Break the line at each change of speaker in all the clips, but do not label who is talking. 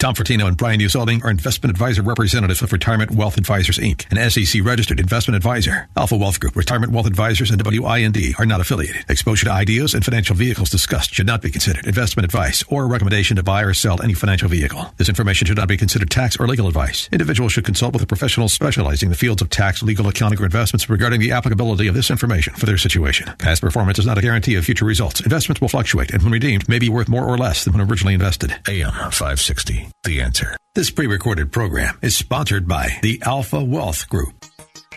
Tom Fortino and Brian Usalding are investment advisor representatives of Retirement Wealth Advisors Inc., an SEC registered investment advisor. Alpha Wealth Group, Retirement Wealth Advisors, and WIND are not affiliated. Exposure to ideas and financial vehicles discussed should not be considered investment advice or a recommendation to buy or sell any financial vehicle. This information should not be considered tax or legal advice. Individuals should consult with a professional specializing in the fields of tax, legal, accounting, or investments regarding the applicability of this information for their situation. Past performance is not a guarantee of future results. Investments will fluctuate and when redeemed may be worth more or less than when originally invested. AM 560. The answer. This pre recorded program is sponsored by the Alpha Wealth Group.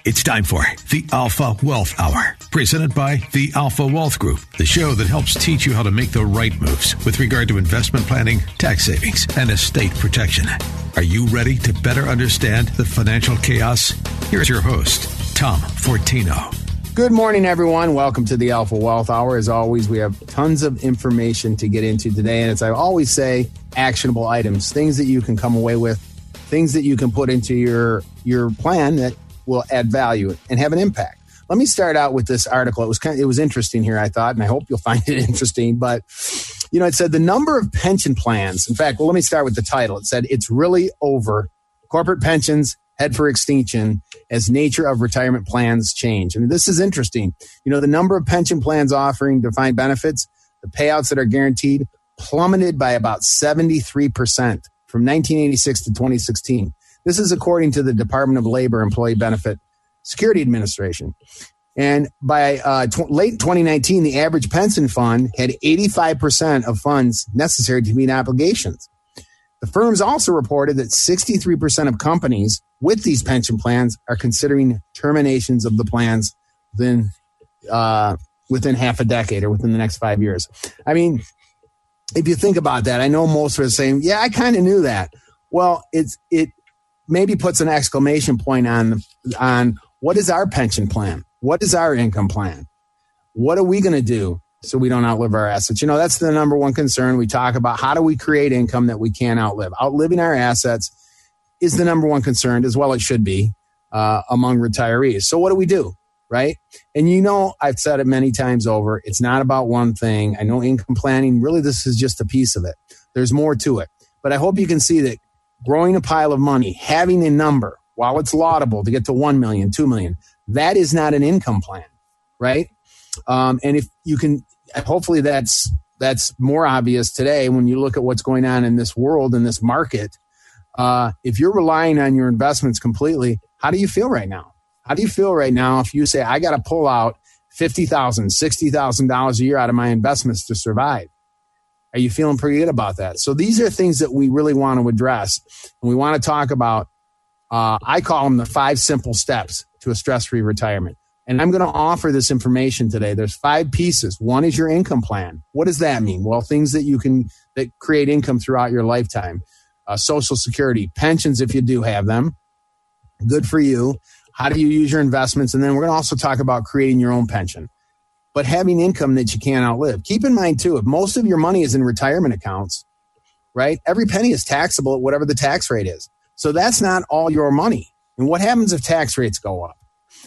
It's time for the Alpha Wealth Hour, presented by the Alpha Wealth Group, the show that helps teach you how to make the right moves with regard to investment planning, tax savings, and estate protection. Are you ready to better understand the financial chaos? Here's your host, Tom Fortino.
Good morning, everyone. Welcome to the Alpha Wealth Hour. As always, we have tons of information to get into today. And as I always say, actionable items, things that you can come away with, things that you can put into your, your plan that will add value and have an impact. Let me start out with this article. It was kind of, it was interesting here, I thought, and I hope you'll find it interesting. But, you know, it said the number of pension plans. In fact, well, let me start with the title. It said it's really over. Corporate pensions head for extinction as nature of retirement plans change. And this is interesting. You know, the number of pension plans offering defined benefits, the payouts that are guaranteed plummeted by about 73% from 1986 to 2016. This is according to the Department of Labor Employee Benefit Security Administration. And by uh, tw- late 2019, the average pension fund had 85% of funds necessary to meet obligations. The firms also reported that 63% of companies with these pension plans are considering terminations of the plans within uh, within half a decade or within the next five years. I mean, if you think about that, I know most us saying, "Yeah, I kind of knew that." Well, it's it maybe puts an exclamation point on on what is our pension plan? What is our income plan? What are we going to do so we don't outlive our assets? You know, that's the number one concern. We talk about how do we create income that we can't outlive? Outliving our assets is the number one concern, as well it should be uh, among retirees. So what do we do? Right. And you know, I've said it many times over. It's not about one thing. I know income planning, really, this is just a piece of it. There's more to it. But I hope you can see that growing a pile of money, having a number, while it's laudable to get to 1 million, 2 million, that is not an income plan. Right. Um, and if you can, hopefully that's, that's more obvious today when you look at what's going on in this world, in this market. Uh, if you're relying on your investments completely, how do you feel right now? How do you feel right now if you say, I got to pull out $50,000, $60,000 a year out of my investments to survive? Are you feeling pretty good about that? So these are things that we really want to address. And we want to talk about, uh, I call them the five simple steps to a stress free retirement. And I'm going to offer this information today. There's five pieces. One is your income plan. What does that mean? Well, things that you can, that create income throughout your lifetime. Uh, social security, pensions, if you do have them. Good for you. How do you use your investments? And then we're going to also talk about creating your own pension, but having income that you can't outlive. Keep in mind too, if most of your money is in retirement accounts, right? Every penny is taxable at whatever the tax rate is. So that's not all your money. And what happens if tax rates go up?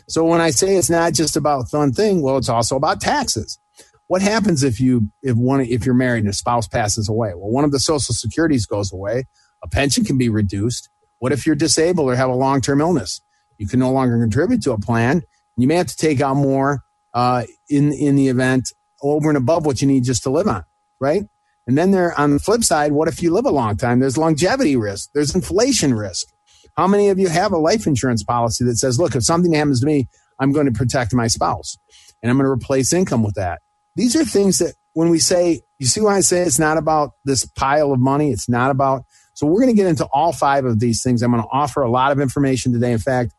So when I say it's not just about fun thing, well, it's also about taxes. What happens if you if one if you're married and a spouse passes away? Well, one of the social securities goes away. A pension can be reduced. What if you're disabled or have a long term illness? You can no longer contribute to a plan. You may have to take out more uh, in in the event over and above what you need just to live on, right? And then there on the flip side, what if you live a long time? There's longevity risk. There's inflation risk. How many of you have a life insurance policy that says, look, if something happens to me, I'm going to protect my spouse and I'm going to replace income with that? These are things that when we say, you see why I say it's not about this pile of money. It's not about, so we're going to get into all five of these things. I'm going to offer a lot of information today. In fact,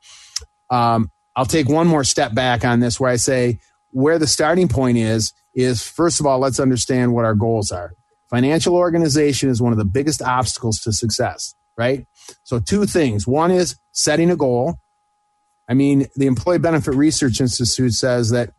um, I'll take one more step back on this where I say where the starting point is, is first of all, let's understand what our goals are. Financial organization is one of the biggest obstacles to success, right? So, two things. One is setting a goal. I mean, the Employee Benefit Research Institute says that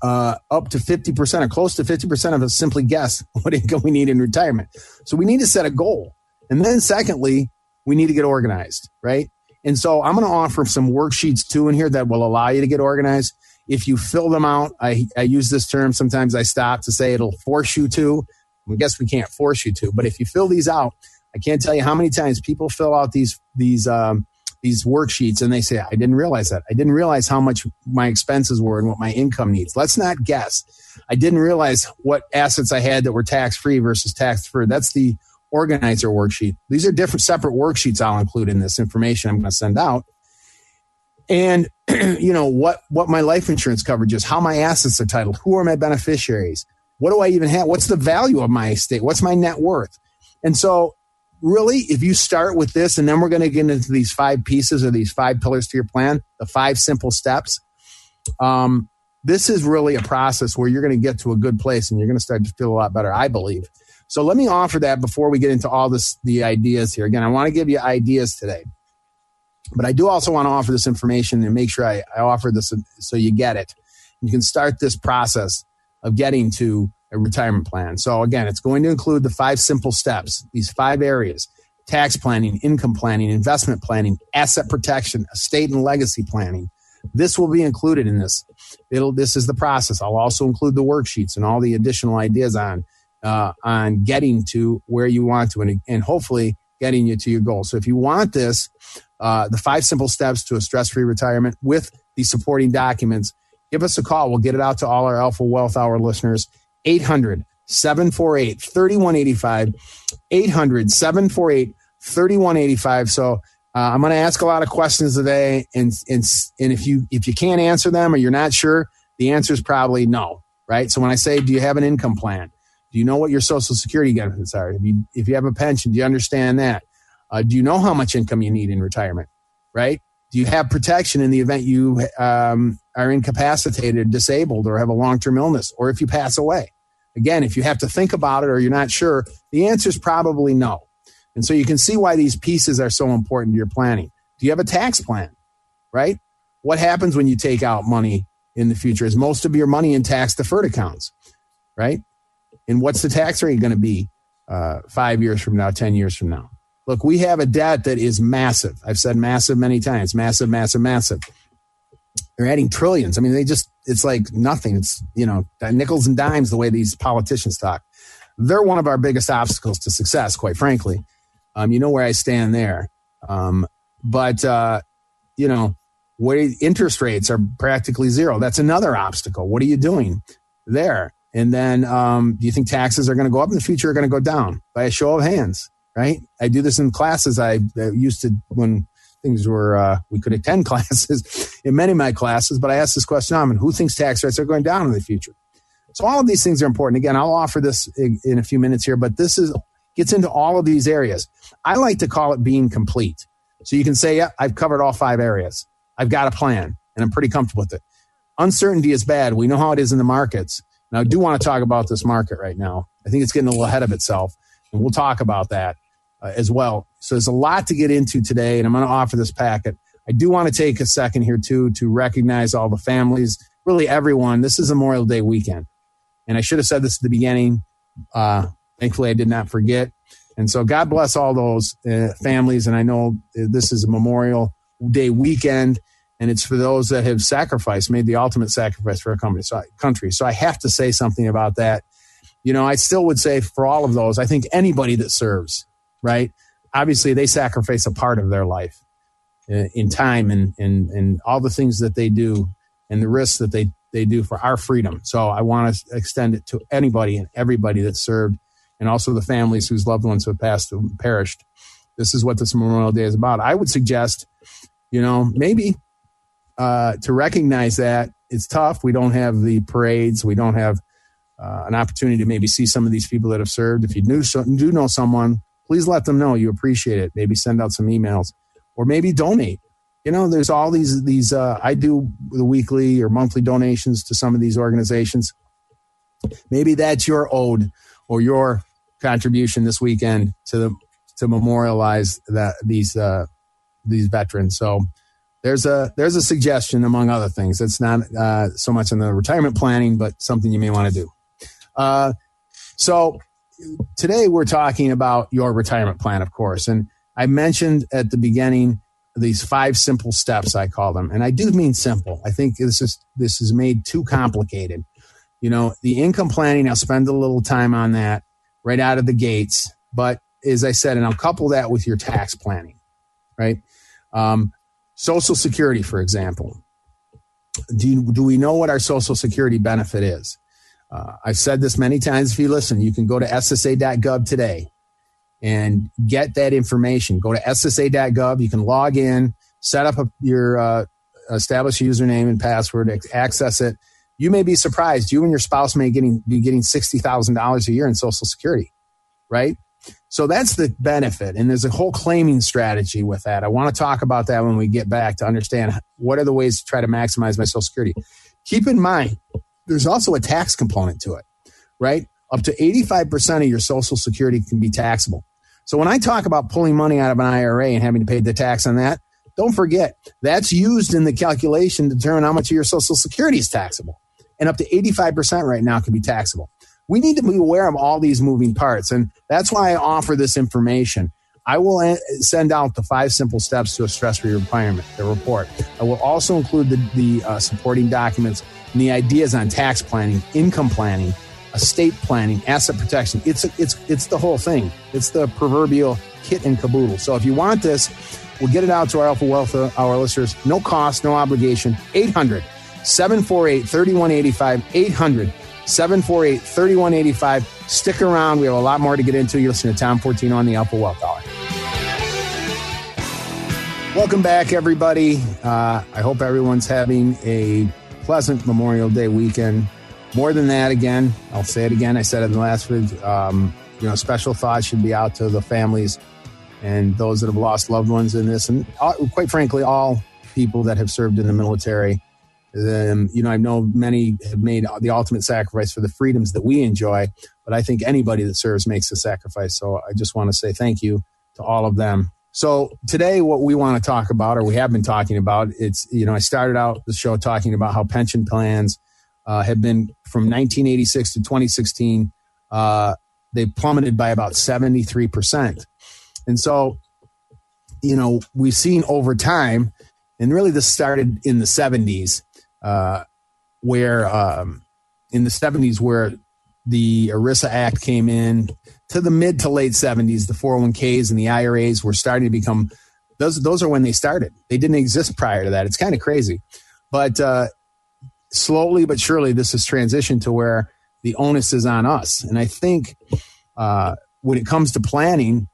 uh, up to 50% or close to 50% of us simply guess what income we need in retirement. So, we need to set a goal. And then, secondly, we need to get organized, right? And so, I'm going to offer some worksheets too in here that will allow you to get organized. If you fill them out, I, I use this term. Sometimes I stop to say it'll force you to. I guess we can't force you to, but if you fill these out, I can't tell you how many times people fill out these these um, these worksheets and they say, "I didn't realize that. I didn't realize how much my expenses were and what my income needs." Let's not guess. I didn't realize what assets I had that were tax free versus tax deferred. That's the organizer worksheet. These are different separate worksheets I'll include in this information I'm going to send out. And you know what what my life insurance coverage is, how my assets are titled, who are my beneficiaries, what do I even have? What's the value of my estate? What's my net worth? And so, really, if you start with this, and then we're going to get into these five pieces or these five pillars to your plan, the five simple steps. Um, this is really a process where you're going to get to a good place and you're going to start to feel a lot better, I believe. So let me offer that before we get into all this, the ideas here. Again, I want to give you ideas today, but I do also want to offer this information and make sure I, I offer this so you get it. You can start this process of getting to a retirement plan. So again, it's going to include the five simple steps, these five areas tax planning, income planning, investment planning, asset protection, estate and legacy planning. This will be included in this. It'll, this is the process. I'll also include the worksheets and all the additional ideas on, uh, on getting to where you want to and, and hopefully getting you to your goal. So if you want this, uh, the five simple steps to a stress free retirement with the supporting documents, give us a call. We'll get it out to all our Alpha Wealth Hour listeners. 800 748 3185. 800 748 3185. So, uh, I'm going to ask a lot of questions today, and, and and if you if you can't answer them or you're not sure, the answer is probably no, right? So when I say, do you have an income plan? Do you know what your Social Security benefits are? If you if you have a pension, do you understand that? Uh, do you know how much income you need in retirement? Right? Do you have protection in the event you um, are incapacitated, disabled, or have a long term illness, or if you pass away? Again, if you have to think about it or you're not sure, the answer is probably no. And so you can see why these pieces are so important to your planning. Do you have a tax plan? Right? What happens when you take out money in the future? Is most of your money in tax deferred accounts? Right? And what's the tax rate going to be uh, five years from now, 10 years from now? Look, we have a debt that is massive. I've said massive many times massive, massive, massive. They're adding trillions. I mean, they just, it's like nothing. It's, you know, nickels and dimes the way these politicians talk. They're one of our biggest obstacles to success, quite frankly. Um, you know where I stand there. Um, but, uh, you know, where interest rates are practically zero. That's another obstacle. What are you doing there? And then, um, do you think taxes are going to go up in the future or going to go down by a show of hands? right? I do this in classes. I, I used to when things were uh, we could attend classes in many of my classes, but I asked this question: I mean, who thinks tax rates are going down in the future? So all of these things are important. Again, I'll offer this in, in a few minutes here, but this is gets into all of these areas. I like to call it being complete. So you can say, yeah, I've covered all five areas. I've got a plan and I'm pretty comfortable with it. Uncertainty is bad. We know how it is in the markets. Now, I do want to talk about this market right now. I think it's getting a little ahead of itself, and we'll talk about that uh, as well. So there's a lot to get into today, and I'm going to offer this packet. I do want to take a second here too to recognize all the families, really everyone. This is Memorial Day weekend, and I should have said this at the beginning. Uh, thankfully, I did not forget. And so, God bless all those uh, families. And I know this is a Memorial Day weekend, and it's for those that have sacrificed, made the ultimate sacrifice for. So, country. so I have to say something about that. You know, I still would say for all of those, I think anybody that serves, right? Obviously, they sacrifice a part of their life uh, in time and, and, and all the things that they do and the risks that they, they do for our freedom. So I want to extend it to anybody and everybody that served and also the families whose loved ones have passed and perished. This is what this Memorial Day is about. I would suggest, you know, maybe uh, to recognize that it's tough. We don't have the parades. We don't have uh, an opportunity to maybe see some of these people that have served. If you do, do know someone please let them know you appreciate it. Maybe send out some emails or maybe donate. You know, there's all these, these, uh, I do the weekly or monthly donations to some of these organizations. Maybe that's your ode or your contribution this weekend to the to memorialize that these uh, these veterans. So there's a there's a suggestion among other things. It's not uh, so much in the retirement planning, but something you may want to do. Uh, so today we're talking about your retirement plan, of course, and I mentioned at the beginning these five simple steps I call them, and I do mean simple. I think this is this is made too complicated. You know, the income planning. I'll spend a little time on that right out of the gates, but as I said, and I'll couple that with your tax planning, right? Um, Social Security, for example. Do, do we know what our Social Security benefit is? Uh, I've said this many times. If you listen, you can go to ssa.gov today and get that information. Go to ssa.gov. You can log in, set up a, your uh, establish username and password, access it. You may be surprised. You and your spouse may getting, be getting $60,000 a year in Social Security, right? So that's the benefit. And there's a whole claiming strategy with that. I want to talk about that when we get back to understand what are the ways to try to maximize my Social Security. Keep in mind, there's also a tax component to it, right? Up to 85% of your Social Security can be taxable. So when I talk about pulling money out of an IRA and having to pay the tax on that, don't forget that's used in the calculation to determine how much of your Social Security is taxable. And up to 85% right now can be taxable we need to be aware of all these moving parts. And that's why I offer this information. I will send out the five simple steps to a stress free retirement, the report. I will also include the, the uh, supporting documents and the ideas on tax planning, income planning, estate planning, asset protection. It's, it's, it's the whole thing. It's the proverbial kit and caboodle. So if you want this, we'll get it out to our Alpha Wealth, uh, our listeners. No cost, no obligation. 800 748 3185. 800 748 3185. Stick around. We have a lot more to get into. You're listening to Tom Fortino on the Alpha Wealth Hour. Welcome back, everybody. Uh, I hope everyone's having a pleasant Memorial Day weekend. More than that, again, I'll say it again. I said it in the last week. Um, you know, special thoughts should be out to the families and those that have lost loved ones in this, and uh, quite frankly, all people that have served in the military um, you know, I know many have made the ultimate sacrifice for the freedoms that we enjoy, but I think anybody that serves makes a sacrifice. So I just want to say thank you to all of them. So today, what we want to talk about, or we have been talking about, it's you know, I started out the show talking about how pension plans uh, have been from 1986 to 2016, uh, they plummeted by about 73 percent, and so you know, we've seen over time, and really this started in the 70s uh, where um, in the 70s, where the ERISA Act came in to the mid to late 70s, the 401ks and the IRAs were starting to become those. Those are when they started. They didn't exist prior to that. It's kind of crazy, but uh, slowly but surely, this has transitioned to where the onus is on us. And I think uh, when it comes to planning,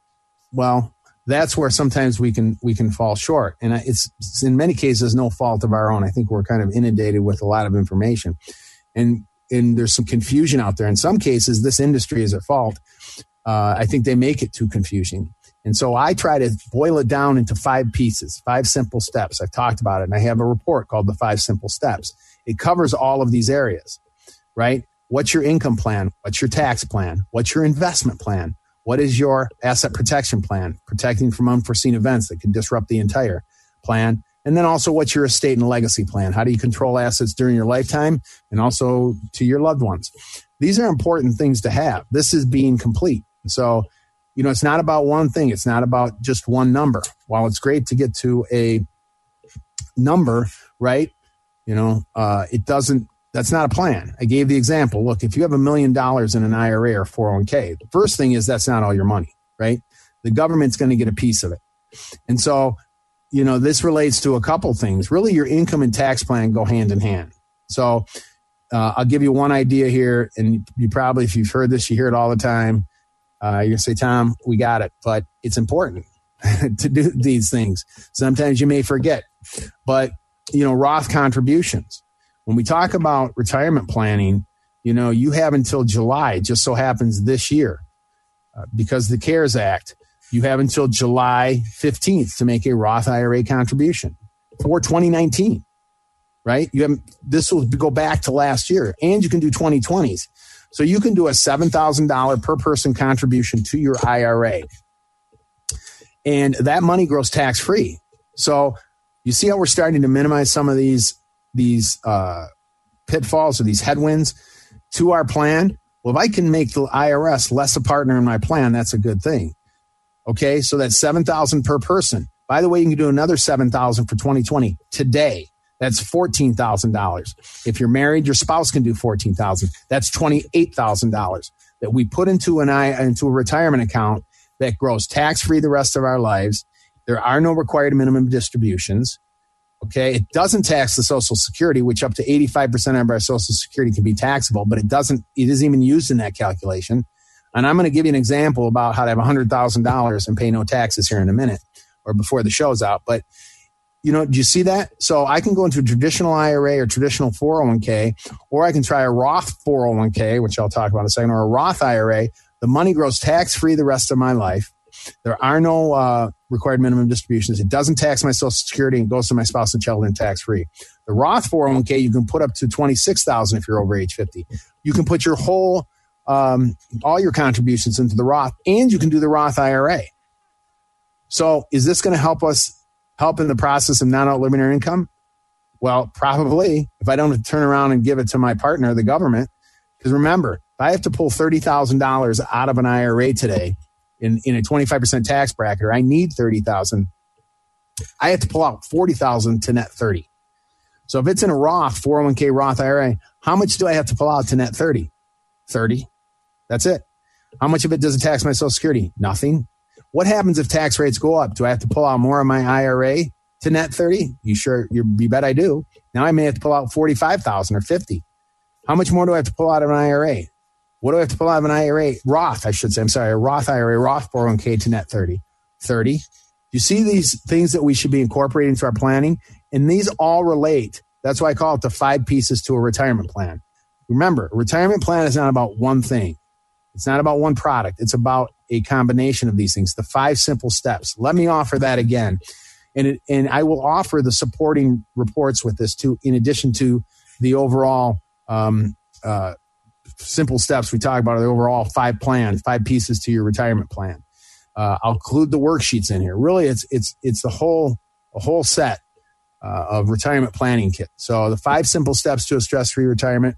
well, that's where sometimes we can we can fall short and it's, it's, in many cases no fault of our own i think we're kind of inundated with a lot of information and and there's some confusion out there in some cases this industry is at fault uh, i think they make it too confusing and so i try to boil it down into five pieces five simple steps i've talked about it and i have a report called the five simple steps it covers all of these areas right what's your income plan what's your tax plan what's your investment plan what is your asset protection plan, protecting from unforeseen events that can disrupt the entire plan? And then also, what's your estate and legacy plan? How do you control assets during your lifetime and also to your loved ones? These are important things to have. This is being complete. So, you know, it's not about one thing. It's not about just one number. While it's great to get to a number, right? You know, uh, it doesn't that's not a plan. I gave the example. Look, if you have a million dollars in an IRA or 401k, the first thing is that's not all your money, right? The government's going to get a piece of it. And so, you know, this relates to a couple things. Really, your income and tax plan go hand in hand. So, uh, I'll give you one idea here, and you probably, if you've heard this, you hear it all the time. Uh, you're gonna say, Tom, we got it, but it's important to do these things. Sometimes you may forget, but you know, Roth contributions when we talk about retirement planning, you know, you have until July, just so happens this year, uh, because the CARES Act, you have until July 15th to make a Roth IRA contribution for 2019, right? You have, this will go back to last year and you can do 2020s. So you can do a $7,000 per person contribution to your IRA. And that money grows tax free. So you see how we're starting to minimize some of these, these, uh, pitfalls or these headwinds to our plan. Well, if I can make the IRS less a partner in my plan, that's a good thing. Okay. So that's 7,000 per person. By the way, you can do another 7,000 for 2020 today. That's $14,000. If you're married, your spouse can do 14,000. That's $28,000 that we put into an I, into a retirement account that grows tax free the rest of our lives. There are no required minimum distributions. Okay. It doesn't tax the social security, which up to 85% of our social security can be taxable, but it doesn't, it isn't even used in that calculation. And I'm going to give you an example about how to have $100,000 and pay no taxes here in a minute or before the show's out. But, you know, do you see that? So I can go into a traditional IRA or traditional 401k, or I can try a Roth 401k, which I'll talk about in a second, or a Roth IRA. The money grows tax free the rest of my life. There are no uh, required minimum distributions. It doesn't tax my Social Security and goes to my spouse and children tax free. The Roth 401k you can put up to twenty six thousand if you're over age fifty. You can put your whole um, all your contributions into the Roth, and you can do the Roth IRA. So, is this going to help us help in the process of outliving our income? Well, probably if I don't turn around and give it to my partner, the government. Because remember, if I have to pull $30,000 out of an IRA today in, in a 25% tax bracket, or I need 30,000, I have to pull out 40,000 to net 30. So if it's in a Roth, 401k Roth IRA, how much do I have to pull out to net 30? 30. That's it. How much of it does it tax my Social Security? Nothing. What happens if tax rates go up? Do I have to pull out more of my IRA to net 30? You sure? You, bet I do. Now I may have to pull out 45,000 or 50. How much more do I have to pull out of an IRA? What do I have to pull out of an IRA? Roth, I should say. I'm sorry, a Roth IRA, Roth 401k to net 30. 30. You see these things that we should be incorporating into our planning? And these all relate. That's why I call it the five pieces to a retirement plan. Remember, a retirement plan is not about one thing. It's not about one product. It's about a combination of these things, the five simple steps. Let me offer that again. And, it, and I will offer the supporting reports with this too, in addition to the overall um, uh, simple steps we talk about, the overall five plans, five pieces to your retirement plan. Uh, I'll include the worksheets in here. Really, it's it's it's the whole a whole set uh, of retirement planning kit. So the five simple steps to a stress free retirement.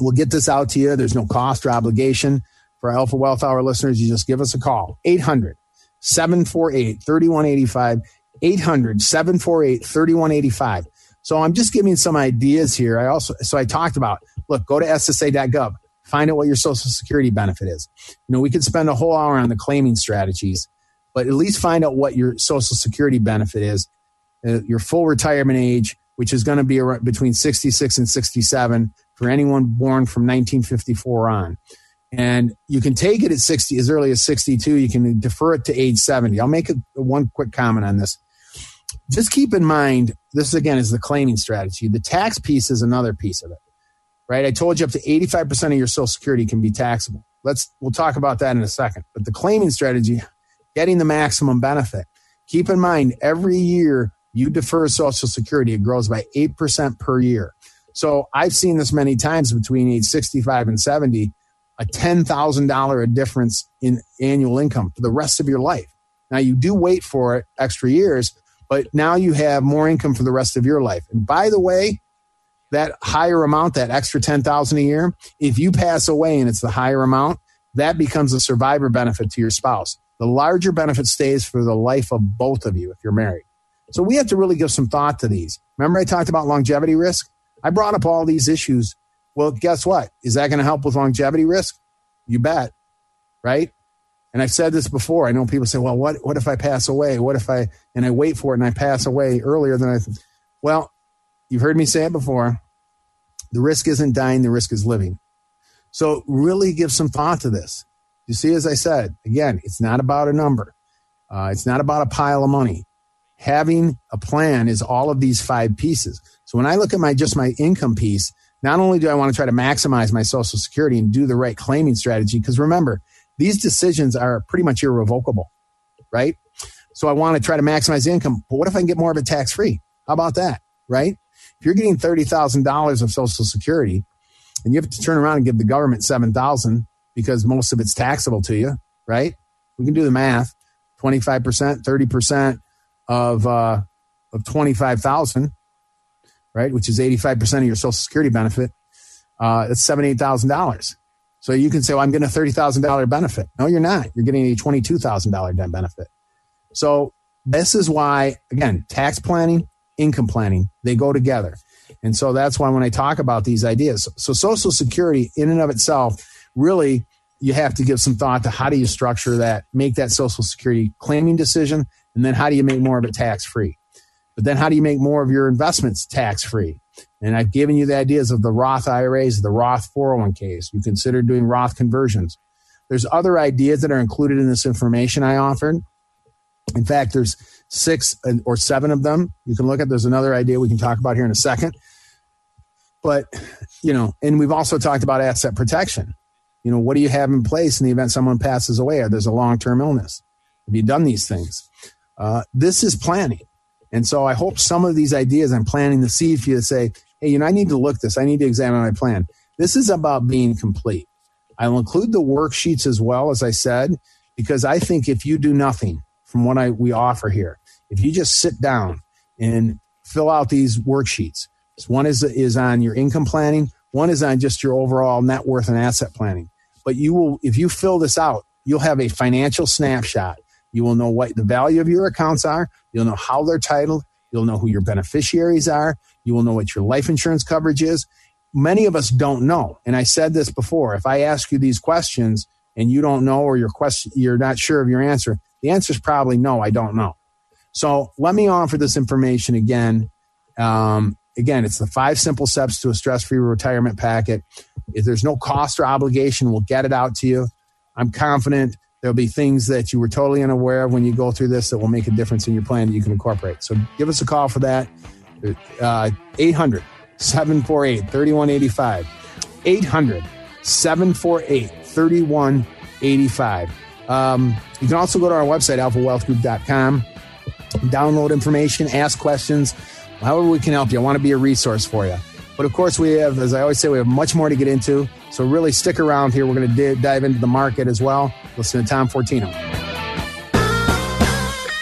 We'll get this out to you. There's no cost or obligation for Alpha Wealth Hour listeners. You just give us a call 800 748 3185. 800 748 3185. So I'm just giving some ideas here. I also, so I talked about, look, go to SSA.gov, find out what your social security benefit is. You know, we could spend a whole hour on the claiming strategies, but at least find out what your social security benefit is, uh, your full retirement age, which is going to be between 66 and 67 for anyone born from 1954 on. And you can take it at 60, as early as 62. You can defer it to age 70. I'll make a, one quick comment on this. Just keep in mind, this again is the claiming strategy. The tax piece is another piece of it, right? I told you up to 85% of your social security can be taxable. Let's, we'll talk about that in a second. But the claiming strategy, getting the maximum benefit. Keep in mind, every year you defer social security, it grows by 8% per year. So I've seen this many times between age 65 and 70, a $10,000 a difference in annual income for the rest of your life. Now you do wait for it extra years, but now you have more income for the rest of your life. And by the way, that higher amount, that extra 10,000 a year, if you pass away and it's the higher amount, that becomes a survivor benefit to your spouse. The larger benefit stays for the life of both of you if you're married. So we have to really give some thought to these. Remember I talked about longevity risk? I brought up all these issues. Well, guess what? Is that going to help with longevity risk? You bet. Right? And I've said this before. I know people say, well, what, what if I pass away? What if I, and I wait for it and I pass away earlier than I, th-? well, you've heard me say it before. The risk isn't dying. The risk is living. So really give some thought to this. You see, as I said, again, it's not about a number. Uh, it's not about a pile of money. Having a plan is all of these five pieces. So when I look at my just my income piece, not only do I want to try to maximize my social security and do the right claiming strategy, because remember, these decisions are pretty much irrevocable, right? So I want to try to maximize income. But what if I can get more of it tax free? How about that, right? If you're getting $30,000 of social security and you have to turn around and give the government 7000 because most of it's taxable to you, right? We can do the math. 25%, 30% of, uh, of 25,000, right? Which is 85% of your social security benefit. Uh, it's $78,000. So you can say, well, I'm getting a $30,000 benefit. No, you're not. You're getting a $22,000 benefit. So this is why, again, tax planning, income planning, they go together. And so that's why when I talk about these ideas, so Social Security in and of itself, really, you have to give some thought to how do you structure that, make that Social Security claiming decision, and then how do you make more of it tax free? But then how do you make more of your investments tax free? And I've given you the ideas of the Roth IRAs, the Roth 401ks. You consider doing Roth conversions. There's other ideas that are included in this information I offered. In fact, there's six or seven of them you can look at. There's another idea we can talk about here in a second. But, you know, and we've also talked about asset protection. You know, what do you have in place in the event someone passes away or there's a long term illness? Have you done these things? Uh, this is planning. And so I hope some of these ideas I'm planning to see if you to say, hey, you know, I need to look this. I need to examine my plan. This is about being complete. I'll include the worksheets as well, as I said, because I think if you do nothing from what I, we offer here, if you just sit down and fill out these worksheets, one is, is on your income planning. One is on just your overall net worth and asset planning. But you will, if you fill this out, you'll have a financial snapshot. You will know what the value of your accounts are. You'll know how they're titled. You'll know who your beneficiaries are. You will know what your life insurance coverage is. Many of us don't know. And I said this before. If I ask you these questions and you don't know or your question, you're not sure of your answer, the answer is probably no, I don't know. So let me offer this information again. Um, again, it's the five simple steps to a stress free retirement packet. If there's no cost or obligation, we'll get it out to you. I'm confident there'll be things that you were totally unaware of when you go through this that will make a difference in your plan that you can incorporate. So give us a call for that. Uh, 800 748 3185. 800 748 3185. Um, you can also go to our website, alphawealthgroup.com, download information, ask questions however we can help you. I want to be a resource for you. But of course, we have, as I always say, we have much more to get into. So really stick around here. We're going to d- dive into the market as well. Listen to Tom Fortino.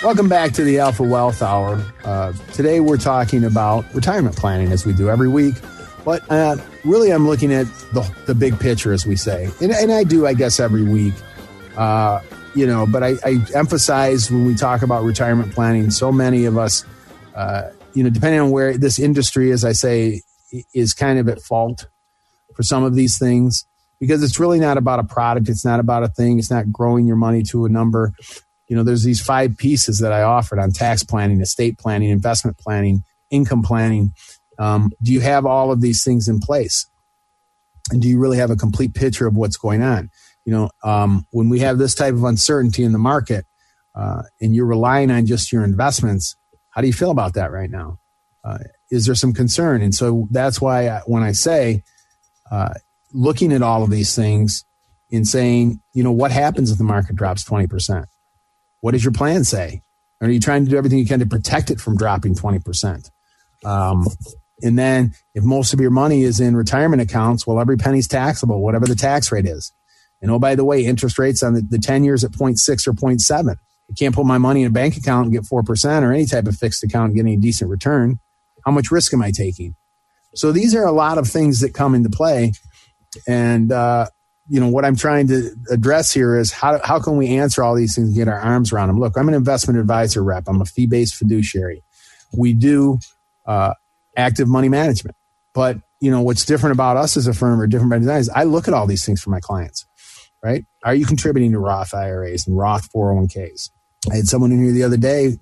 Welcome back to the Alpha Wealth Hour. Uh, today we're talking about retirement planning as we do every week. But uh, really, I'm looking at the, the big picture, as we say. And, and I do, I guess, every week. Uh, you know, but I, I, emphasize when we talk about retirement planning, so many of us uh, you know, depending on where this industry, as I say, is kind of at fault for some of these things because it's really not about a product. It's not about a thing. It's not growing your money to a number. You know, there's these five pieces that I offered on tax planning, estate planning, investment planning, income planning. Um, do you have all of these things in place? And do you really have a complete picture of what's going on? You know, um, when we have this type of uncertainty in the market uh, and you're relying on just your investments, how do you feel about that right now? Uh, is there some concern? And so that's why I, when I say uh, looking at all of these things and saying, you know, what happens if the market drops 20%? What does your plan say? Are you trying to do everything you can to protect it from dropping 20%? Um, and then if most of your money is in retirement accounts, well, every penny's taxable, whatever the tax rate is. And oh, by the way, interest rates on the, the 10 years at 0.6 or 0.7. I can't put my money in a bank account and get 4% or any type of fixed account and get any decent return. How much risk am I taking? So these are a lot of things that come into play. And, uh, you know, what I'm trying to address here is how, how can we answer all these things and get our arms around them? Look, I'm an investment advisor rep. I'm a fee based fiduciary. We do uh, active money management. But, you know, what's different about us as a firm or different by design is I look at all these things for my clients, right? Are you contributing to Roth IRAs and Roth 401ks? I had someone in here the other day,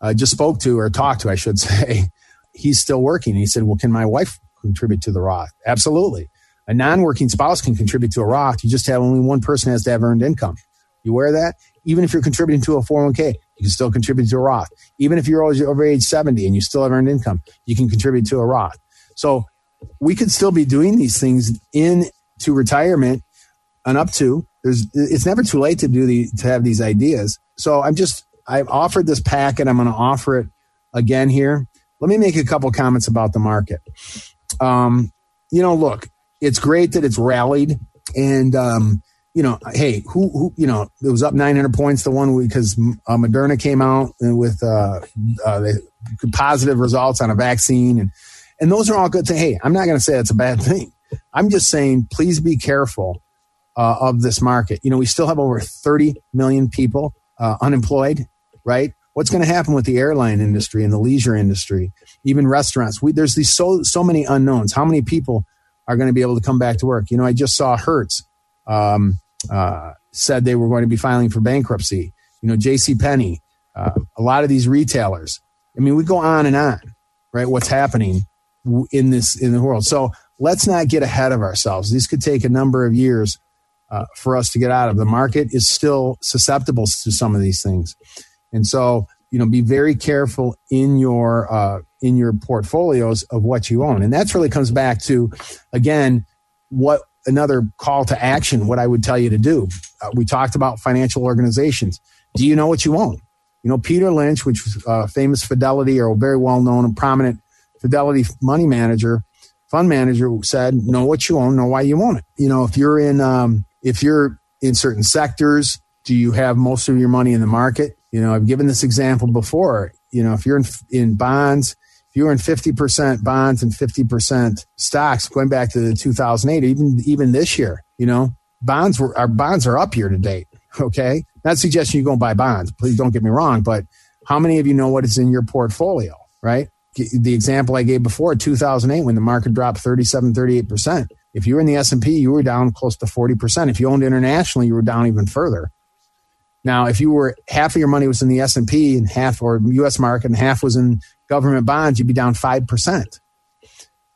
uh, just spoke to or talked to, I should say. He's still working. He said, Well, can my wife contribute to the Roth? Absolutely. A non working spouse can contribute to a Roth. You just have only one person has to have earned income. You of that? Even if you're contributing to a 401k, you can still contribute to a Roth. Even if you're over age 70 and you still have earned income, you can contribute to a Roth. So we could still be doing these things into retirement and up to. There's, it's never too late to do the, to have these ideas so I'm just, I've offered this packet. I'm going to offer it again here. Let me make a couple comments about the market. Um, you know, look, it's great that it's rallied. And, um, you know, hey, who, who, you know, it was up 900 points the one because uh, Moderna came out with uh, uh, positive results on a vaccine. And, and those are all good things. Hey, I'm not going to say it's a bad thing. I'm just saying, please be careful uh, of this market. You know, we still have over 30 million people uh, unemployed, right? What's going to happen with the airline industry and the leisure industry, even restaurants? We, there's these so so many unknowns. How many people are going to be able to come back to work? You know, I just saw Hertz um, uh, said they were going to be filing for bankruptcy. You know, J.C. Penney, uh, a lot of these retailers. I mean, we go on and on, right? What's happening in this in the world? So let's not get ahead of ourselves. These could take a number of years uh, for us to get out of. The market is still susceptible to some of these things, and so you know, be very careful in your uh, in your portfolios of what you own, and that's really comes back to, again, what another call to action. What I would tell you to do. Uh, we talked about financial organizations. Do you know what you own? You know, Peter Lynch, which was a famous Fidelity or very well known and prominent Fidelity money manager, fund manager, said, "Know what you own, know why you own it." You know, if you're in um, if you're in certain sectors, do you have most of your money in the market? You know, I've given this example before. You know, if you're in, in bonds, if you're in 50% bonds and 50% stocks, going back to the 2008, even, even this year, you know, bonds were, our bonds are up year to date. Okay. Not suggesting you go and buy bonds. Please don't get me wrong, but how many of you know what is in your portfolio, right? The example I gave before, 2008, when the market dropped 37, 38%. If you were in the S&P, you were down close to 40%. If you owned internationally, you were down even further. Now, if you were half of your money was in the S&P and half or US market and half was in government bonds, you'd be down 5%.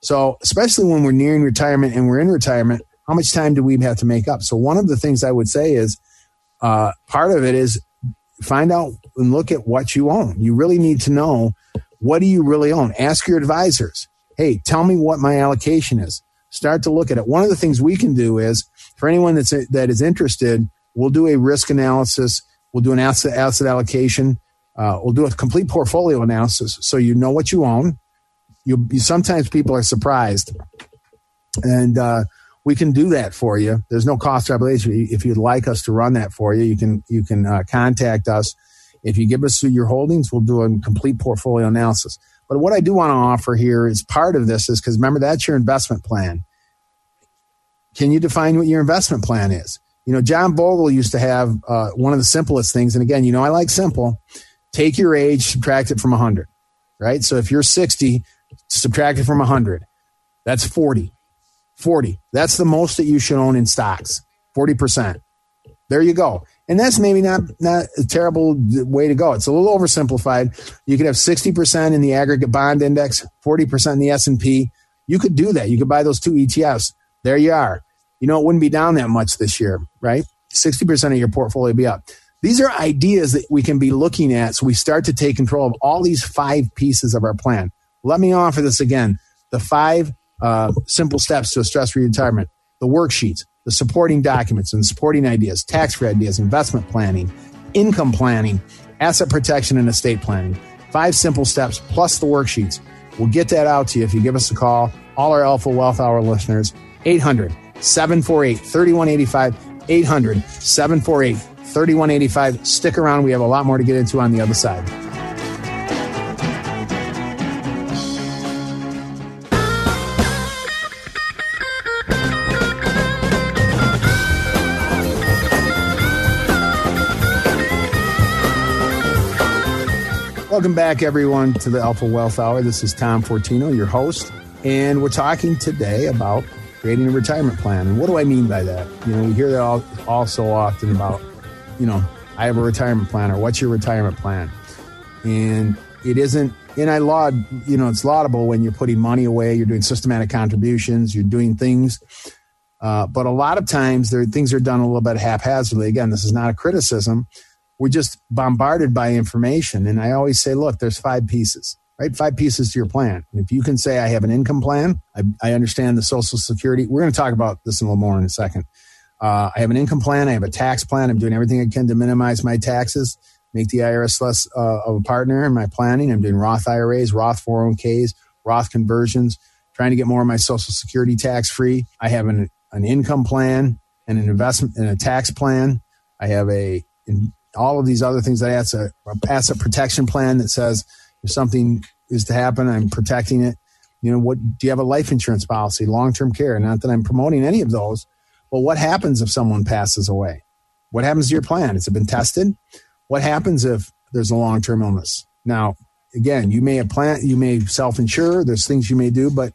So, especially when we're nearing retirement and we're in retirement, how much time do we have to make up? So, one of the things I would say is uh, part of it is find out and look at what you own. You really need to know what do you really own. Ask your advisors. Hey, tell me what my allocation is start to look at it. One of the things we can do is for anyone that's that is interested, we'll do a risk analysis. We'll do an asset asset allocation. Uh, we'll do a complete portfolio analysis so you know what you own. You, you sometimes people are surprised, and uh, we can do that for you. There's no cost obligation. If you'd like us to run that for you, you can you can uh, contact us. If you give us your holdings, we'll do a complete portfolio analysis. But what I do want to offer here is part of this is because remember that's your investment plan. Can you define what your investment plan is? You know, John Bogle used to have uh, one of the simplest things. And again, you know, I like simple. Take your age, subtract it from 100, right? So if you're 60, subtract it from 100. That's 40. 40. That's the most that you should own in stocks. 40%. There you go. And that's maybe not, not a terrible way to go. It's a little oversimplified. You could have 60% in the aggregate bond index, 40% in the S&P. You could do that. You could buy those two ETFs. There you are. You know, it wouldn't be down that much this year, right? 60% of your portfolio be up. These are ideas that we can be looking at so we start to take control of all these five pieces of our plan. Let me offer this again. The five uh, simple steps to a stress-free retirement. The worksheets the supporting documents and supporting ideas, tax free ideas, investment planning, income planning, asset protection, and estate planning. Five simple steps plus the worksheets. We'll get that out to you if you give us a call. All our Alpha Wealth Hour listeners, 800 748 3185. 800 748 3185. Stick around. We have a lot more to get into on the other side. Welcome back, everyone, to the Alpha Wealth Hour. This is Tom Fortino, your host, and we're talking today about creating a retirement plan. And what do I mean by that? You know, we hear that all, all so often about, you know, I have a retirement plan or what's your retirement plan? And it isn't, and I laud, you know, it's laudable when you're putting money away, you're doing systematic contributions, you're doing things. Uh, but a lot of times there things are done a little bit haphazardly. Again, this is not a criticism we're just bombarded by information. And I always say, look, there's five pieces, right? Five pieces to your plan. And if you can say, I have an income plan, I, I understand the Social Security. We're going to talk about this in a little more in a second. Uh, I have an income plan. I have a tax plan. I'm doing everything I can to minimize my taxes, make the IRS less uh, of a partner in my planning. I'm doing Roth IRAs, Roth 401ks, Roth conversions, trying to get more of my Social Security tax free. I have an, an income plan and an investment and a tax plan. I have a all of these other things. I have a, a asset protection plan that says if something is to happen, I'm protecting it. You know, what do you have a life insurance policy, long term care? Not that I'm promoting any of those, but what happens if someone passes away? What happens to your plan? Has it been tested? What happens if there's a long term illness? Now, again, you may have plan, you may self insure. There's things you may do, but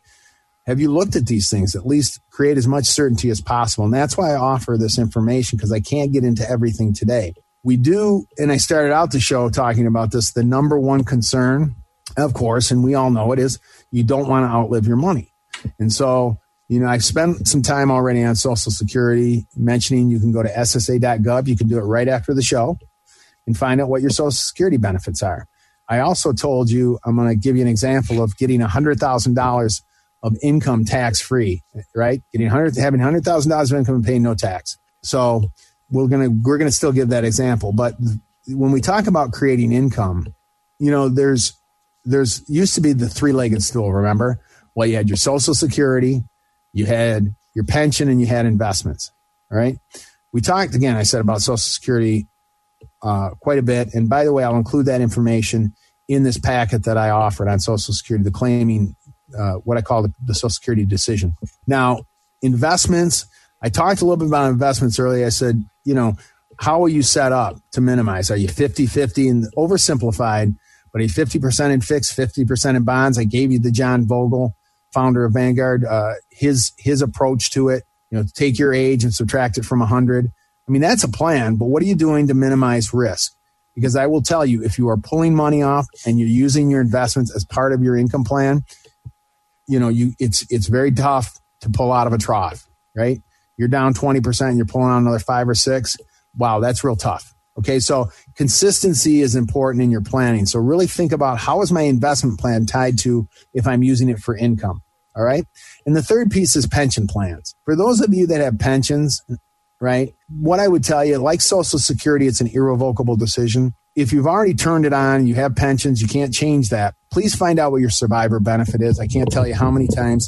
have you looked at these things? At least create as much certainty as possible. And that's why I offer this information because I can't get into everything today. We do, and I started out the show talking about this. The number one concern, of course, and we all know it is you don't want to outlive your money. And so, you know, I've spent some time already on Social Security mentioning you can go to SSA.gov. You can do it right after the show and find out what your Social Security benefits are. I also told you I'm going to give you an example of getting $100,000 of income tax free, right? Getting 100 having $100,000 of income and paying no tax. So we're to we're to still give that example, but when we talk about creating income, you know, there's there's used to be the three-legged stool, remember? Well, you had your social security, you had your pension and you had investments, all right? We talked again, I said about social security uh, quite a bit. And by the way, I'll include that information in this packet that I offered on Social Security, the claiming uh, what I call the, the, Social Security decision. Now, investments, I talked a little bit about investments earlier. I said, you know, how are you set up to minimize? Are you 50 50 and oversimplified, but you 50% in fixed, 50% in bonds? I gave you the John Bogle, founder of Vanguard, uh, his, his approach to it. You know, take your age and subtract it from 100. I mean, that's a plan, but what are you doing to minimize risk? Because I will tell you, if you are pulling money off and you're using your investments as part of your income plan, you know, you it's it's very tough to pull out of a trough, right? You're down 20%, and you're pulling out another five or six. Wow, that's real tough. Okay, so consistency is important in your planning. So really think about how is my investment plan tied to if I'm using it for income. All right. And the third piece is pension plans. For those of you that have pensions, right? What I would tell you, like Social Security, it's an irrevocable decision. If you've already turned it on, you have pensions, you can't change that. Please find out what your survivor benefit is. I can't tell you how many times,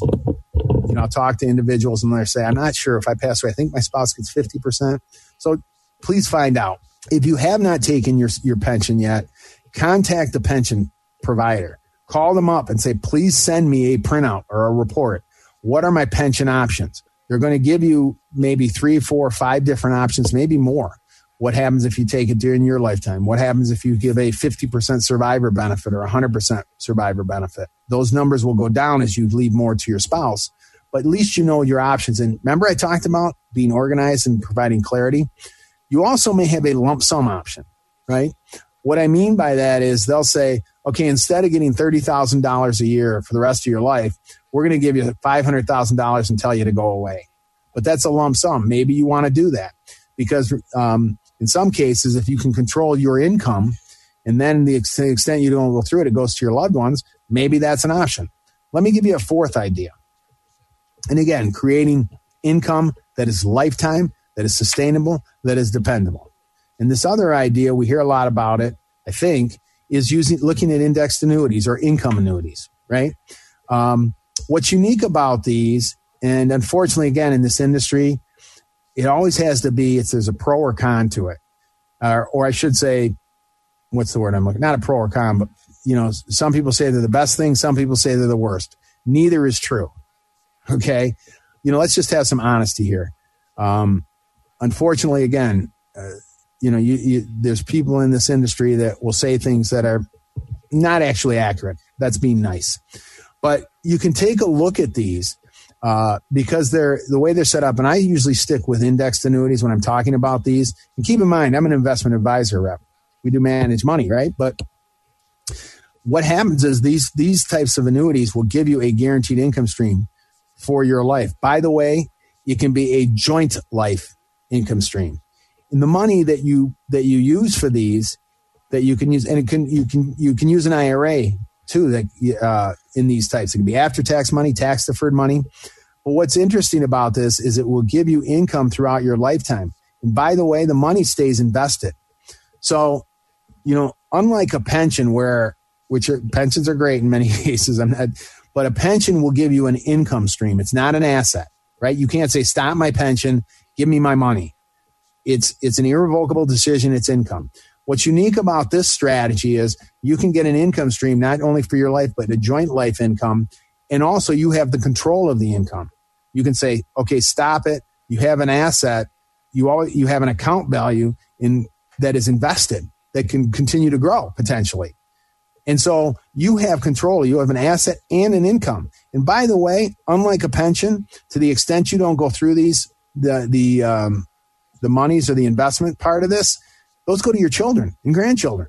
you know, talk to individuals and they say, I'm not sure if I pass away. I think my spouse gets 50%. So please find out. If you have not taken your, your pension yet, contact the pension provider. Call them up and say, please send me a printout or a report. What are my pension options? They're going to give you maybe three, four, five different options, maybe more. What happens if you take it during your lifetime? What happens if you give a 50% survivor benefit or 100% survivor benefit? Those numbers will go down as you leave more to your spouse, but at least you know your options. And remember, I talked about being organized and providing clarity. You also may have a lump sum option, right? What I mean by that is they'll say, okay, instead of getting $30,000 a year for the rest of your life, we're going to give you $500,000 and tell you to go away. But that's a lump sum. Maybe you want to do that because um, in some cases, if you can control your income and then the extent you don't go through it, it goes to your loved ones, maybe that's an option. Let me give you a fourth idea. And again, creating income that is lifetime, that is sustainable, that is dependable. And this other idea, we hear a lot about it, I think, is using looking at indexed annuities or income annuities, right? Um, what's unique about these, and unfortunately, again, in this industry, it always has to be it's there's a pro or con to it, uh, or I should say, what's the word I'm looking? Not a pro or con, but you know, some people say they're the best thing, some people say they're the worst. Neither is true. Okay, you know, let's just have some honesty here. Um, unfortunately, again, uh, you know, you, you, there's people in this industry that will say things that are not actually accurate. That's being nice. But you can take a look at these uh, because they're the way they're set up. And I usually stick with indexed annuities when I'm talking about these. And keep in mind, I'm an investment advisor rep. We do manage money, right? But what happens is these these types of annuities will give you a guaranteed income stream for your life. By the way, it can be a joint life income stream. And the money that you that you use for these that you can use and it can you can you can use an IRA too that uh, in these types. It can be after tax money, tax deferred money. But what's interesting about this is it will give you income throughout your lifetime. And by the way, the money stays invested. So, you know, unlike a pension where, which are, pensions are great in many cases, I'm not, But a pension will give you an income stream. It's not an asset, right? You can't say, stop my pension, give me my money. It's, it's an irrevocable decision. It's income. What's unique about this strategy is you can get an income stream, not only for your life, but a joint life income. And also you have the control of the income. You can say, okay, stop it. You have an asset. You always, you have an account value in that is invested that can continue to grow potentially. And so you have control. You have an asset and an income. And by the way, unlike a pension, to the extent you don't go through these, the, the, um, the monies or the investment part of this, those go to your children and grandchildren.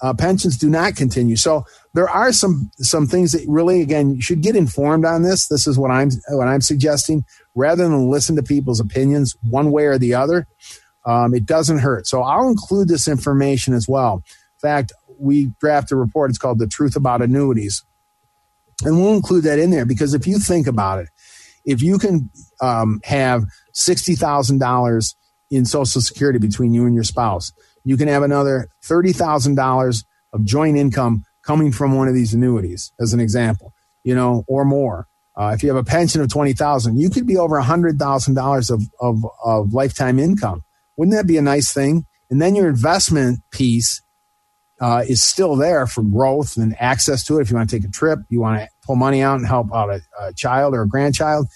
Uh, pensions do not continue. So there are some some things that really, again, you should get informed on this. This is what I'm what I'm suggesting. Rather than listen to people's opinions one way or the other, um, it doesn't hurt. So I'll include this information as well. In fact, we draft a report. It's called "The Truth About Annuities," and we'll include that in there because if you think about it, if you can um, have sixty thousand dollars in Social Security between you and your spouse, you can have another thirty thousand dollars of joint income coming from one of these annuities, as an example, you know, or more. Uh, if you have a pension of twenty thousand, you could be over a hundred thousand dollars of of of lifetime income wouldn't that be a nice thing? And then your investment piece uh, is still there for growth and access to it. If you want to take a trip, you want to pull money out and help out a, a child or a grandchild.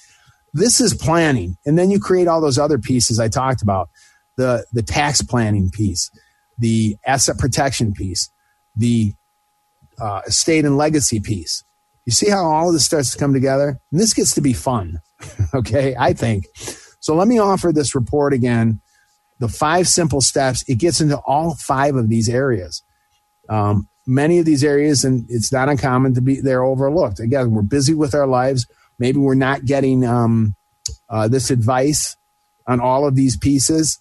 This is planning. And then you create all those other pieces I talked about the, the tax planning piece, the asset protection piece, the uh, estate and legacy piece. You see how all of this starts to come together? And this gets to be fun. okay, I think. So let me offer this report again the five simple steps, it gets into all five of these areas. Um, many of these areas, and it's not uncommon to be they're overlooked. Again, we're busy with our lives. Maybe we're not getting um, uh, this advice on all of these pieces.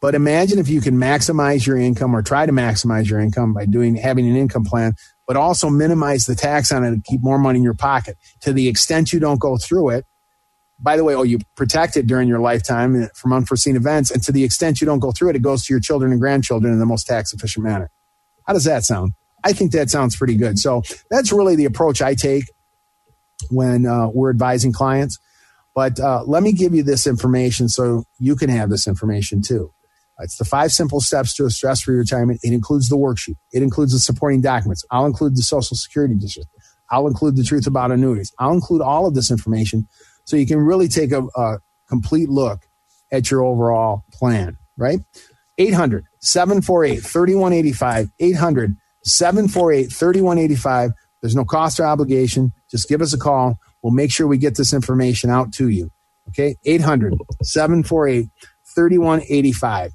But imagine if you can maximize your income or try to maximize your income by doing having an income plan, but also minimize the tax on it and keep more money in your pocket. To the extent you don't go through it, by the way, oh, you protect it during your lifetime from unforeseen events. And to the extent you don't go through it, it goes to your children and grandchildren in the most tax efficient manner. How does that sound? I think that sounds pretty good. So that's really the approach I take when uh, we're advising clients. But uh, let me give you this information so you can have this information too. It's the five simple steps to a stress free retirement. It includes the worksheet, it includes the supporting documents. I'll include the Social Security district. I'll include the truth about annuities. I'll include all of this information so you can really take a, a complete look at your overall plan, right? 800 748 3185. 800 748 3185. There's no cost or obligation. Just give us a call. We'll make sure we get this information out to you. Okay. 800 748 3185.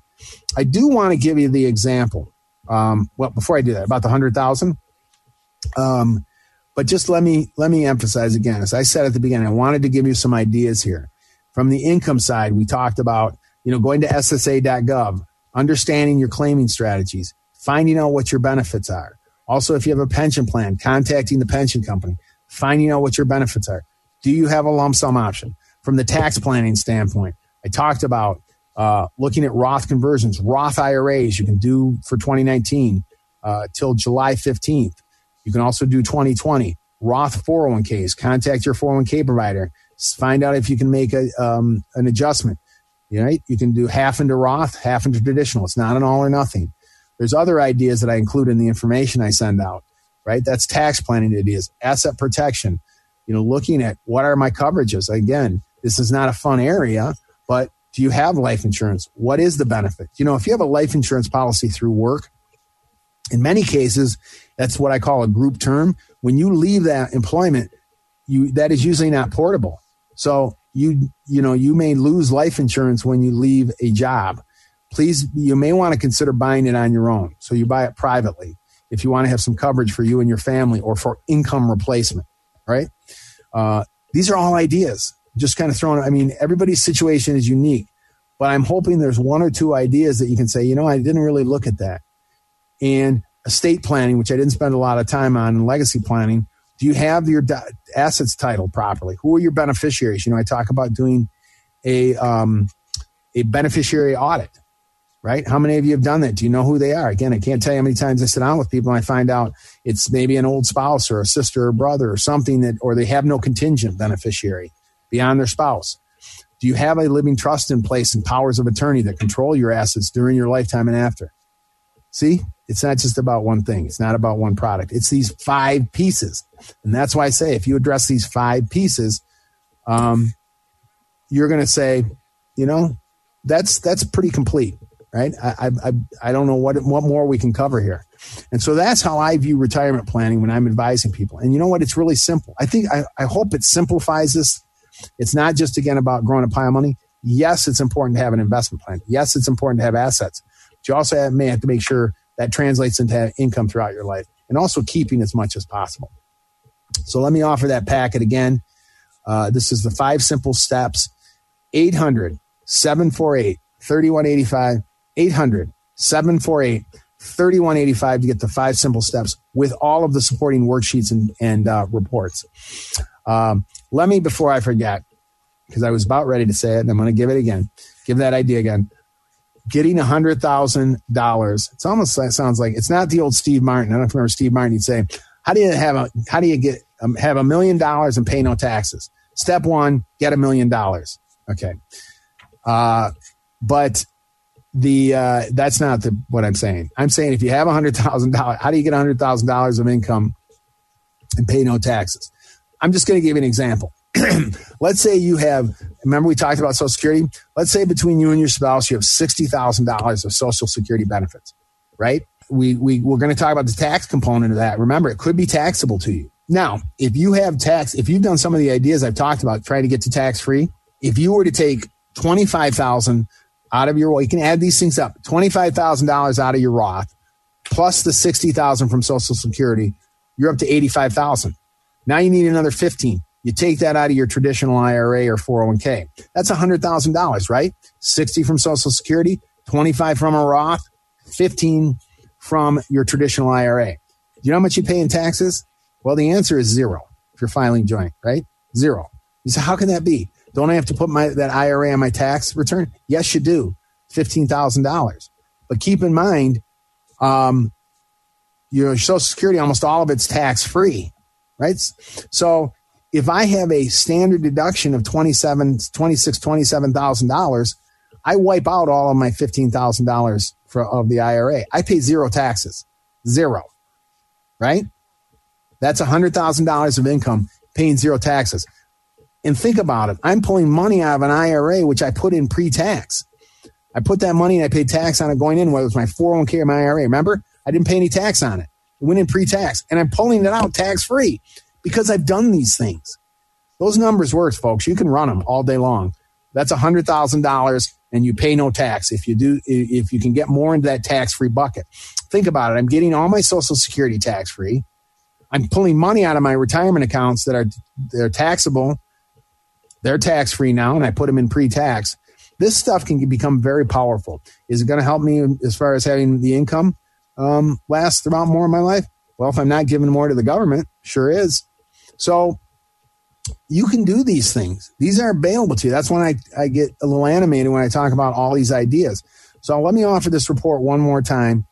I do want to give you the example. Um, well, before I do that, about the 100,000. Um, but just let me let me emphasize again, as I said at the beginning, I wanted to give you some ideas here. From the income side, we talked about you know going to SSA.gov, understanding your claiming strategies, finding out what your benefits are. Also, if you have a pension plan, contacting the pension company, finding out what your benefits are. Do you have a lump sum option? From the tax planning standpoint, I talked about uh, looking at Roth conversions, Roth IRAs you can do for 2019 uh, till July 15th. You can also do 2020 Roth 401ks. Contact your 401k provider. Find out if you can make a, um, an adjustment. Right? You can do half into Roth, half into traditional. It's not an all or nothing. There's other ideas that I include in the information I send out. Right? That's tax planning ideas, asset protection. You know, looking at what are my coverages. Again, this is not a fun area, but do you have life insurance? What is the benefit? You know, if you have a life insurance policy through work, in many cases, that's what I call a group term. When you leave that employment, you that is usually not portable. So you you know you may lose life insurance when you leave a job. Please, you may want to consider buying it on your own. So you buy it privately if you want to have some coverage for you and your family or for income replacement. Right? Uh, these are all ideas. Just kind of throwing. I mean, everybody's situation is unique, but I'm hoping there's one or two ideas that you can say, you know, I didn't really look at that. And estate planning, which I didn't spend a lot of time on, and legacy planning, do you have your assets titled properly? Who are your beneficiaries? You know, I talk about doing a um, a beneficiary audit, right? How many of you have done that? Do you know who they are? Again, I can't tell you how many times I sit down with people and I find out it's maybe an old spouse or a sister or brother or something that, or they have no contingent beneficiary beyond their spouse. Do you have a living trust in place and powers of attorney that control your assets during your lifetime and after? See, it's not just about one thing. It's not about one product. It's these five pieces. And that's why I say if you address these five pieces, um, you're going to say, you know, that's, that's pretty complete, right? I, I, I don't know what, what more we can cover here. And so that's how I view retirement planning when I'm advising people. And you know what? It's really simple. I think, I, I hope it simplifies this. It's not just again about growing a pile of money. Yes, it's important to have an investment plan. Yes, it's important to have assets. But you also may have to make sure that translates into income throughout your life and also keeping as much as possible. So let me offer that packet again. Uh, this is the five simple steps 800 748 3185. 800 748 3185 to get the five simple steps with all of the supporting worksheets and, and uh, reports. Um, let me, before I forget, because I was about ready to say it, and I'm going to give it again, give that idea again getting a hundred thousand dollars. It's almost sounds like it's not the old Steve Martin. I don't know if you remember Steve Martin. He'd say, "How do you have a How do you get um, have a million dollars and pay no taxes?" Step one: get a million dollars. Okay, uh, but the uh, that's not the what I'm saying. I'm saying if you have a hundred thousand dollars, how do you get a hundred thousand dollars of income and pay no taxes? I'm just going to give you an example. let's say you have, remember we talked about Social Security? Let's say between you and your spouse, you have $60,000 of Social Security benefits, right? We, we, we're going to talk about the tax component of that. Remember, it could be taxable to you. Now, if you have tax, if you've done some of the ideas I've talked about trying to get to tax free, if you were to take 25,000 out of your, well, you can add these things up, $25,000 out of your Roth plus the 60,000 from Social Security, you're up to 85,000. Now you need another 15. You take that out of your traditional IRA or 401k. That's $100,000, right? 60 from Social Security, 25 from a Roth, 15 from your traditional IRA. Do you know how much you pay in taxes? Well, the answer is zero if you're filing joint, right? Zero. You say, how can that be? Don't I have to put my that IRA on my tax return? Yes, you do. $15,000. But keep in mind, um, your Social Security, almost all of it's tax free, right? So if I have a standard deduction of 27, 26, $27,000, I wipe out all of my $15,000 of the IRA. I pay zero taxes, zero, right? That's $100,000 of income paying zero taxes. And think about it. I'm pulling money out of an IRA, which I put in pre tax. I put that money and I paid tax on it going in, whether it was my 401k or my IRA. Remember, I didn't pay any tax on it. It went in pre tax and I'm pulling it out tax free because I've done these things. Those numbers work, folks. You can run them all day long. That's a hundred thousand dollars and you pay no tax if you do if you can get more into that tax free bucket. Think about it. I'm getting all my social security tax free. I'm pulling money out of my retirement accounts that are they're taxable. They're tax free now, and I put them in pre tax. This stuff can become very powerful. Is it going to help me as far as having the income um, last throughout more of my life? Well, if I'm not giving more to the government, sure is. So you can do these things. These are available to you. That's when I, I get a little animated when I talk about all these ideas. So let me offer this report one more time.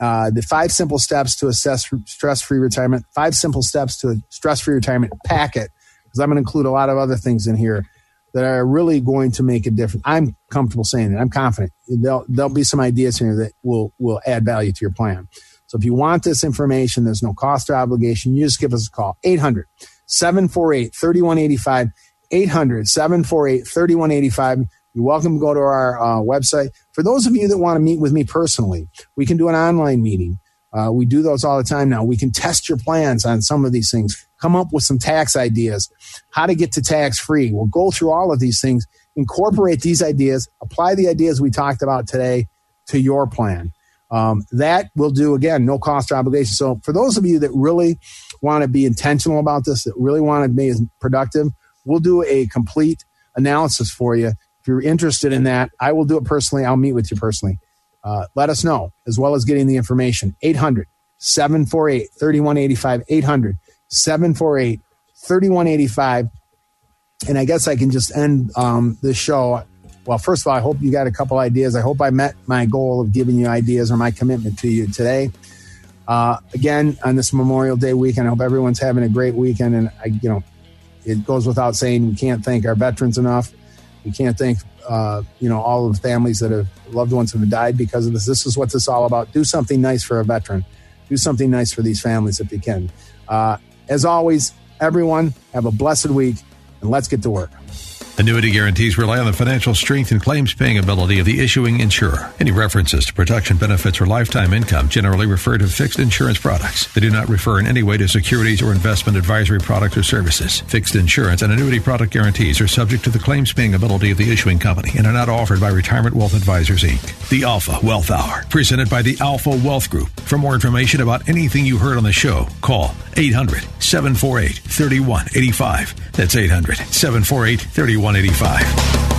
Uh, the five simple steps to assess stress free retirement, five simple steps to a stress free retirement packet, because I'm going to include a lot of other things in here that are really going to make a difference. I'm comfortable saying it. I'm confident. There'll, there'll be some ideas here that will, will add value to your plan. So if you want this information, there's no cost or obligation. You just give us a call. 800 748 3185. 800 748 3185. You're welcome to go to our uh, website. For those of you that want to meet with me personally, we can do an online meeting. Uh, we do those all the time now. We can test your plans on some of these things, come up with some tax ideas, how to get to tax free. We'll go through all of these things, incorporate these ideas, apply the ideas we talked about today to your plan. Um, that will do again, no cost or obligation. So for those of you that really want to be intentional about this, that really want to be productive, we'll do a complete analysis for you. If you're interested in that, I will do it personally. I'll meet with you personally. Uh, let us know as well as getting the information. 800 748 3185. 800 748 3185. And I guess I can just end um, this show well, first of all, I hope you got a couple ideas. I hope I met my goal of giving you ideas or my commitment to you today. Uh, again, on this Memorial Day weekend, I hope everyone's having a great weekend. And I, you know, it goes without saying we can't thank our veterans enough. We can't thank uh, you know all of the families that have loved ones have died because of this. This is what this is all about. Do something nice for a veteran. Do something nice for these families if you can. Uh, as always, everyone have a blessed week, and let's get to work.
Annuity guarantees rely on the financial strength and claims paying ability of the issuing insurer. Any references to protection benefits or lifetime income generally refer to fixed insurance products. They do not refer in any way to securities or investment advisory products or services. Fixed insurance and annuity product guarantees are subject to the claims paying ability of the issuing company and are not offered by Retirement Wealth Advisors Inc. The Alpha Wealth Hour, presented by the Alpha Wealth Group. For more information about anything you heard on the show, call 800 748 3185. That's 800 748 3185. 185.